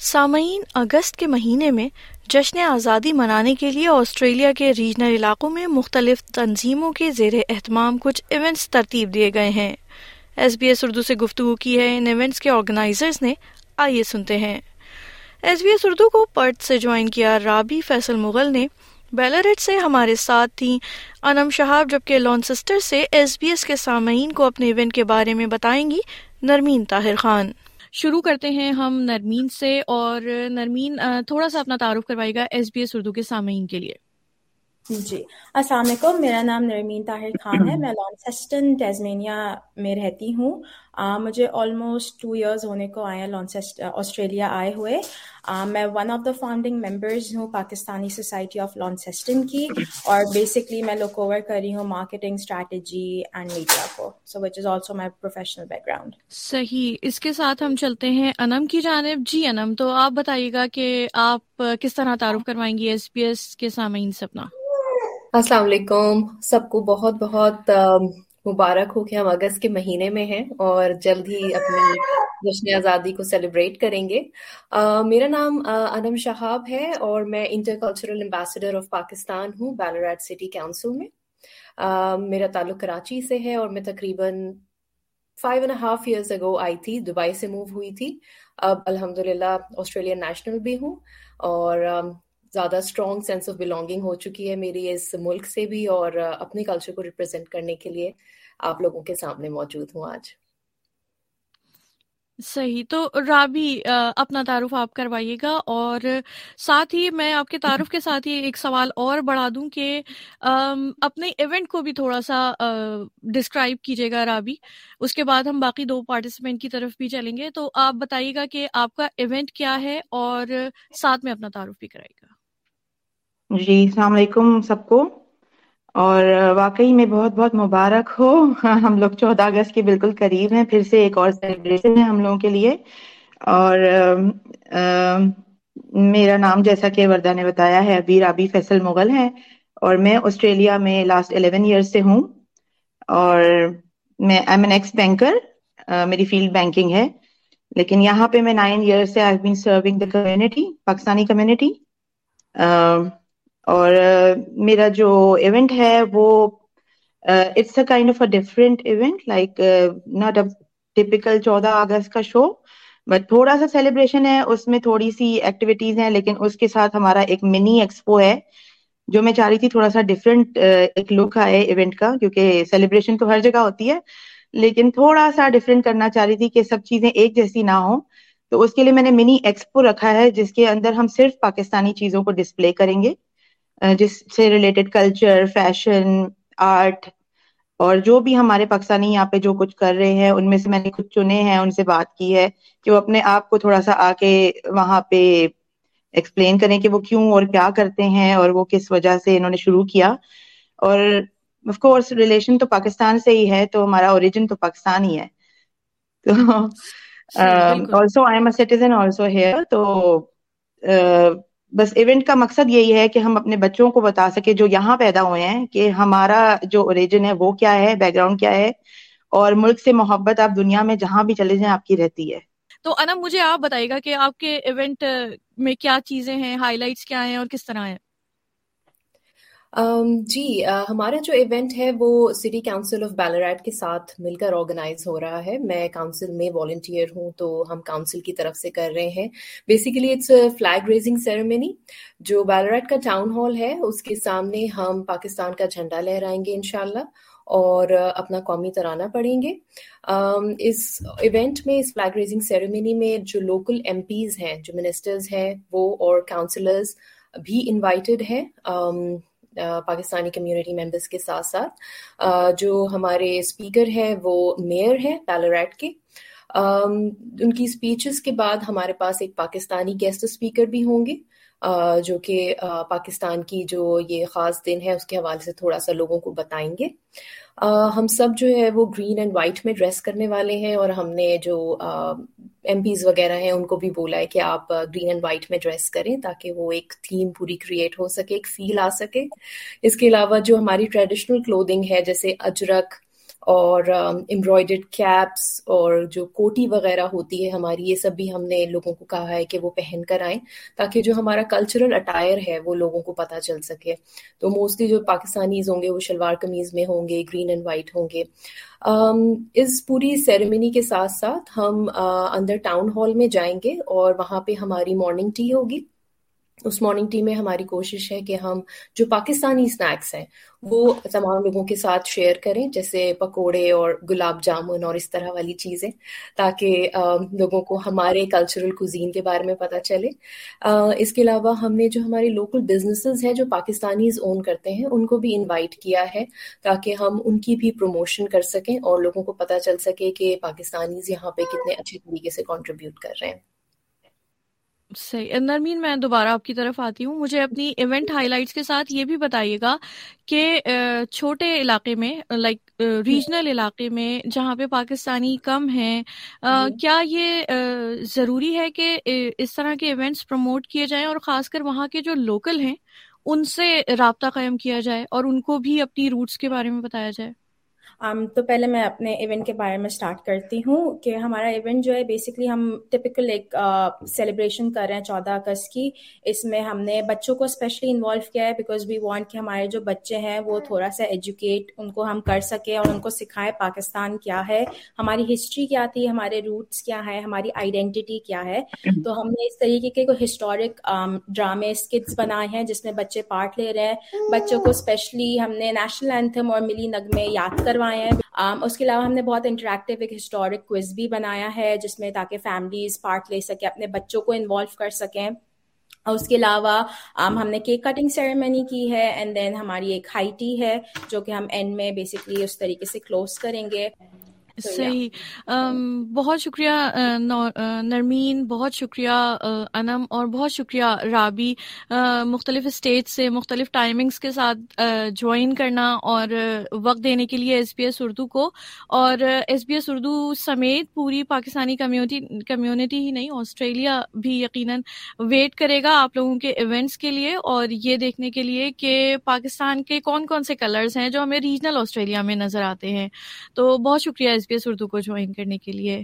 سامعین، اگست کے مہینے میں جشن آزادی منانے کے لیے آسٹریلیا کے ریجنل علاقوں میں مختلف تنظیموں کے زیر اہتمام کچھ ایونٹس ترتیب دیے گئے ہیں۔ ایس بی ایس اردو سے گفتگو کی ہے۔ ان ایونٹس کے آرگنائزرز نے آئیے سنتے ہیں۔ ایس بی ایس اردو کو پرت سے جوائن کیا رابی فیصل مغل نے۔ بیلرٹ سے ہمارے ساتھ تھیں انم شہاب، جبکہ لانسسٹر سے ایس بی ایس کے سامعین کو اپنے ایونٹ کے بارے میں بتائیں گی نرمین طاہر خان۔ شروع کرتے ہیں ہم نرمین سے اور نرمین تھوڑا سا اپنا تعارف کروائے گا ایس بی ایس اردو کے سامعین کے لیے۔ جی۔ السلام علیکم، میرا نام نرمین طاہر خان ہے۔ میں لانسسٹن ٹیزمینیا میں رہتی ہوں۔ مجھے آلموسٹ ٹو ایئرز ہونے کو آئے لانسسٹ آسٹریلیا آئے ہوئے۔ میں one of the founding members ہوں پاکستانی سوسائٹی آف لانسسٹن کی۔ اور بیسکلی میں لک اوور کر رہی ہوں مارکیٹنگ اسٹریٹجی اینڈ میڈیا کو۔ So which is also my professional background صحیح۔ اس کے ساتھ ہم چلتے ہیں انم کی جانب۔ جی انم، تو آپ بتائیے گا کہ آپ کس طرح تعارف کروائیں گی ایس پی ایس کے سامعین سے اپنا السلام علیکم۔ سب کو بہت بہت مبارک ہو کہ ہم اگست کے مہینے میں ہیں اور جلد ہی اپنی جشن آزادی کو سیلیبریٹ کریں گے۔ میرا نام انم شہاب ہے اور میں inter cultural ambassador of Pakistan ہوں بیلوریٹ سٹی کاؤنسل میں۔ میرا تعلق کراچی سے ہے اور میں تقریباً five and half years ago آئی تھی، دبئی سے موو ہوئی تھی۔ اب الحمد للہ آسٹریلین نیشنل بھی ہوں اور زیادہ اسٹرانگ سینس آف بلونگنگ ہو چکی ہے میری اس ملک سے بھی اور اپنے کلچر کو ریپرزینٹ کرنے کے لیے آپ لوگوں کے سامنے موجود ہوں آج۔ صحیح، تو رابی اپنا تعارف آپ کروائیے گا اور ساتھ ہی میں آپ کے تعارف کے ساتھ ہی ایک سوال اور بڑھا دوں کہ اپنے ایونٹ کو بھی تھوڑا سا ڈسکرائب کیجیے گا رابی۔ اس کے بعد ہم باقی دو پارٹیسپینٹ کی طرف بھی چلیں گے۔ تو آپ بتائیے گا کہ آپ کا ایونٹ کیا ہے اور ساتھ میں اپنا تعارف بھی کرائیے گا۔ جی السلام علیکم سب کو۔ اور واقعی میں بہت بہت مبارک ہو ہم لوگ چودہ اگست کے بالکل قریب ہیں، پھر سے ایک اور سیلیبریشن ہے ہم لوگوں کے لیے۔ اور میرا نام جیسا کہ وردہ نے بتایا ہے، ابھی رابی فیصل مغل ہے اور میں آسٹریلیا میں لاسٹ الیون ایئر سے ہوں۔ اور میں ایم این ایکس بینکر میری فیلڈ بینکنگ ہے۔ لیکن یہاں پہ میں نائن ایئر سے I been serving the community Pakistani community اور میرا جو ایونٹ ہے وہ it's a kind of a different event like not a typical چودہ اگست کا شو بٹ تھوڑا سا سیلیبریشن ہے، اس میں تھوڑی سی ایکٹیویٹیز ہیں، لیکن اس کے ساتھ ہمارا ایک منی ایکسپو ہے، جو میں چاہ رہی تھی تھوڑا سا ڈفرینٹ ایک لک آئے ایونٹ کا، کیونکہ سیلیبریشن تو ہر جگہ ہوتی ہے، لیکن تھوڑا سا ڈفرینٹ کرنا چاہ رہی تھی کہ سب چیزیں ایک جیسی نہ ہوں، تو اس کے لیے میں نے منی ایکسپو رکھا ہے، جس کے اندر ہم صرف پاکستانی چیزوں کو ڈسپلے کریں گے۔ جس سے ریلیٹڈ کلچر فیشن آرٹ اور جو بھی ہمارے پاکستانی یہاں پہ جو کچھ کر رہے ہیں ان میں سے میں نے کچھ چنے ہیں ان سے بات کی ہے کہ وہ اپنے آپ کو تھوڑا سا آ کے وہاں پہ ایکسپلین کریں کہ وہ کیوں اور کیا کرتے ہیں اور وہ کس وجہ سے انہوں نے شروع کیا۔ اور آف کورس ریلیشن تو پاکستان سے ہی ہے تو ہمارا اوریجن تو پاکستان ہی ہے۔ تو also I am a citizen also here تو بس ایونٹ کا مقصد یہی ہے کہ ہم اپنے بچوں کو بتا سکے جو یہاں پیدا ہوئے ہیں کہ ہمارا جو اوریجن ہے وہ کیا ہے بیک گراؤنڈ کیا ہے اور ملک سے محبت آپ دنیا میں جہاں بھی چلے جائیں آپ کی رہتی ہے۔ تو انا مجھے آپ بتائیے گا کہ آپ کے ایونٹ میں کیا چیزیں ہیں ہائی لائٹس کیا ہیں اور کس طرح ہیں؟ جی ہمارا جو ایونٹ ہے وہ سٹی کاؤنسل آف بیلراٹ کے ساتھ مل کر آرگنائز ہو رہا ہے۔ میں کاؤنسل میں والنٹیئر ہوں تو ہم کاؤنسل کی طرف سے کر رہے ہیں۔ Basically it's flag raising ceremony جو بیلراٹ کا ٹاؤن ہال ہے، اس کے سامنے ہم پاکستان کا جھنڈا لہرائیں گے انشاءاللہ اور اپنا قومی ترانہ پڑھیں گے۔ اس ایونٹ میں، اس فلیگ ریزنگ سیریمنی میں جو لوکل ایم پیز ہیں، جو منسٹرز ہیں، وہ اور کاؤنسلرز بھی انوائٹیڈ ہیں۔ پاکستانی کمیونٹی ممبرس کے ساتھ ساتھ جو ہمارے اسپیکر ہیں، وہ میئر ہیں پیلوریٹ کے۔ ان کی اسپیچز کے بعد ہمارے پاس ایک پاکستانی گیسٹ اسپیکر بھی ہوں گے جو کہ پاکستان کی جو یہ خاص دن ہے، اس کے حوالے سے تھوڑا سا لوگوں کو بتائیں گے۔ ہم سب جو ہے وہ گرین اینڈ وائٹ میں ڈریس کرنے والے ہیں اور ہم نے جو ایم پیز وغیرہ ہیں، ان کو بھی بولا ہے کہ آپ گرین اینڈ وائٹ میں ڈریس کریں تاکہ وہ ایک تھیم پوری کریٹ ہو سکے، ایک فیل آ سکے۔ اس کے علاوہ جو ہماری ٹریڈیشنل کلودنگ ہے، جیسے اجرک اور امبرائڈڈ کیپس اور جو کوٹی وغیرہ ہوتی ہے ہماری، یہ سب بھی ہم نے لوگوں کو کہا ہے کہ وہ پہن کر آئیں تاکہ جو ہمارا کلچرل اٹائر ہے وہ لوگوں کو پتہ چل سکے۔ تو موسٹلی جو پاکستانیز ہوں گے وہ شلوار قمیض میں ہوں گے، گرین اینڈ وائٹ ہوں گے۔ اس پوری سیریمنی کے ساتھ ساتھ ہم اندر ٹاؤن ہال میں جائیں گے اور وہاں پہ ہماری مارننگ ٹی ہوگی۔ اس مارننگ ٹی میں ہماری کوشش ہے کہ ہم جو پاکستانی اسنیکس ہیں وہ تمام لوگوں کے ساتھ شیئر کریں، جیسے پکوڑے اور گلاب جامن اور اس طرح والی چیزیں، تاکہ لوگوں کو ہمارے کلچرل کوزین کے بارے میں پتہ چلے۔ اس کے علاوہ ہم نے جو ہمارے لوکل بزنسز ہیں جو پاکستانیز اون کرتے ہیں، ان کو بھی انوائٹ کیا ہے تاکہ ہم ان کی بھی پروموشن کر سکیں اور لوگوں کو پتہ چل سکے کہ پاکستانیز یہاں پہ کتنے اچھے طریقے سے کانٹریبیوٹ کر رہے ہیں۔ صحیح. نرمین میں دوبارہ آپ کی طرف آتی ہوں. مجھے اپنی ایونٹ ہائی لائٹس کے ساتھ یہ بھی بتائیے گا کہ چھوٹے علاقے میں لائک ریجنل علاقے میں جہاں پہ پاکستانی کم ہیں کیا یہ ضروری ہے کہ اس طرح کے ایونٹس پروموٹ کیے جائیں اور خاص کر وہاں کے جو لوکل ہیں ان سے رابطہ قائم کیا جائے اور ان کو بھی اپنی روٹس کے بارے میں بتایا جائے؟ Um, تو پہلے میں اپنے ایونٹ کے بارے میں اسٹارٹ کرتی ہوں کہ ہمارا ایونٹ جو ہے بیسکلی ہم ٹپکل ایک سیلیبریشن کر رہے ہیں چودہ اگست کی۔ اس میں ہم نے بچوں کو اسپیشلی انوالو کیا ہے بیکاز وی وانٹ کہ ہمارے جو بچے ہیں وہ تھوڑا سا ایجوکیٹ ان کو ہم کر سکیں اور ان کو سکھائیں پاکستان کیا ہے۔ ہماری ہسٹری کیا تھی ہمارے روٹس کیا ہے ہماری آئیڈینٹی کیا ہے۔ تو ہم نے اس طریقے کے کوئی ہسٹورک ڈرامے اسکٹس بنائے ہیں جس میں بچے پارٹ لے رہے ہیں۔ بچوں کو اسپیشلی ہم نے نیشنل اینتھم اور ملی نغمے یاد کر کروائے ہیں۔ اس کے علاوہ ہم نے بہت انٹریکٹیو ایک ہسٹورک کوئز بھی بنایا ہے، جس میں تاکہ فیملیز پارٹ لے سکیں، اپنے بچوں کو انوالو کر سکیں۔ اور اس کے علاوہ ہم نے کیک کٹنگ سیریمنی کی ہے اینڈ دین ہماری ایک ہائی ٹی ہے، جو کہ ہم اینڈ میں بیسکلی اس طریقے سے کلوز کریں گے۔ صحیح بہت شکریہ نرمین بہت شکریہ انم اور بہت شکریہ رابی۔ مختلف اسٹیٹ سے مختلف ٹائمنگس کے ساتھ جوائن کرنا اور وقت دینے کے لیے ایس بی ایس اردو کو۔ اور ایس بی ایس اردو سمیت پوری پاکستانی کمیونٹی کمیونٹی ہی نہیں آسٹریلیا بھی یقیناً ویٹ کرے گا آپ لوگوں کے ایونٹس کے لیے۔ اور یہ دیکھنے کے لیے کہ پاکستان کے کون کون سے کلرز ہیں جو ہمیں ریجنل آسٹریلیا میں نظر آتے ہیں۔ تو بہت شکریہ ایس بی ایس اردو کو جوائن کرنے کے لیے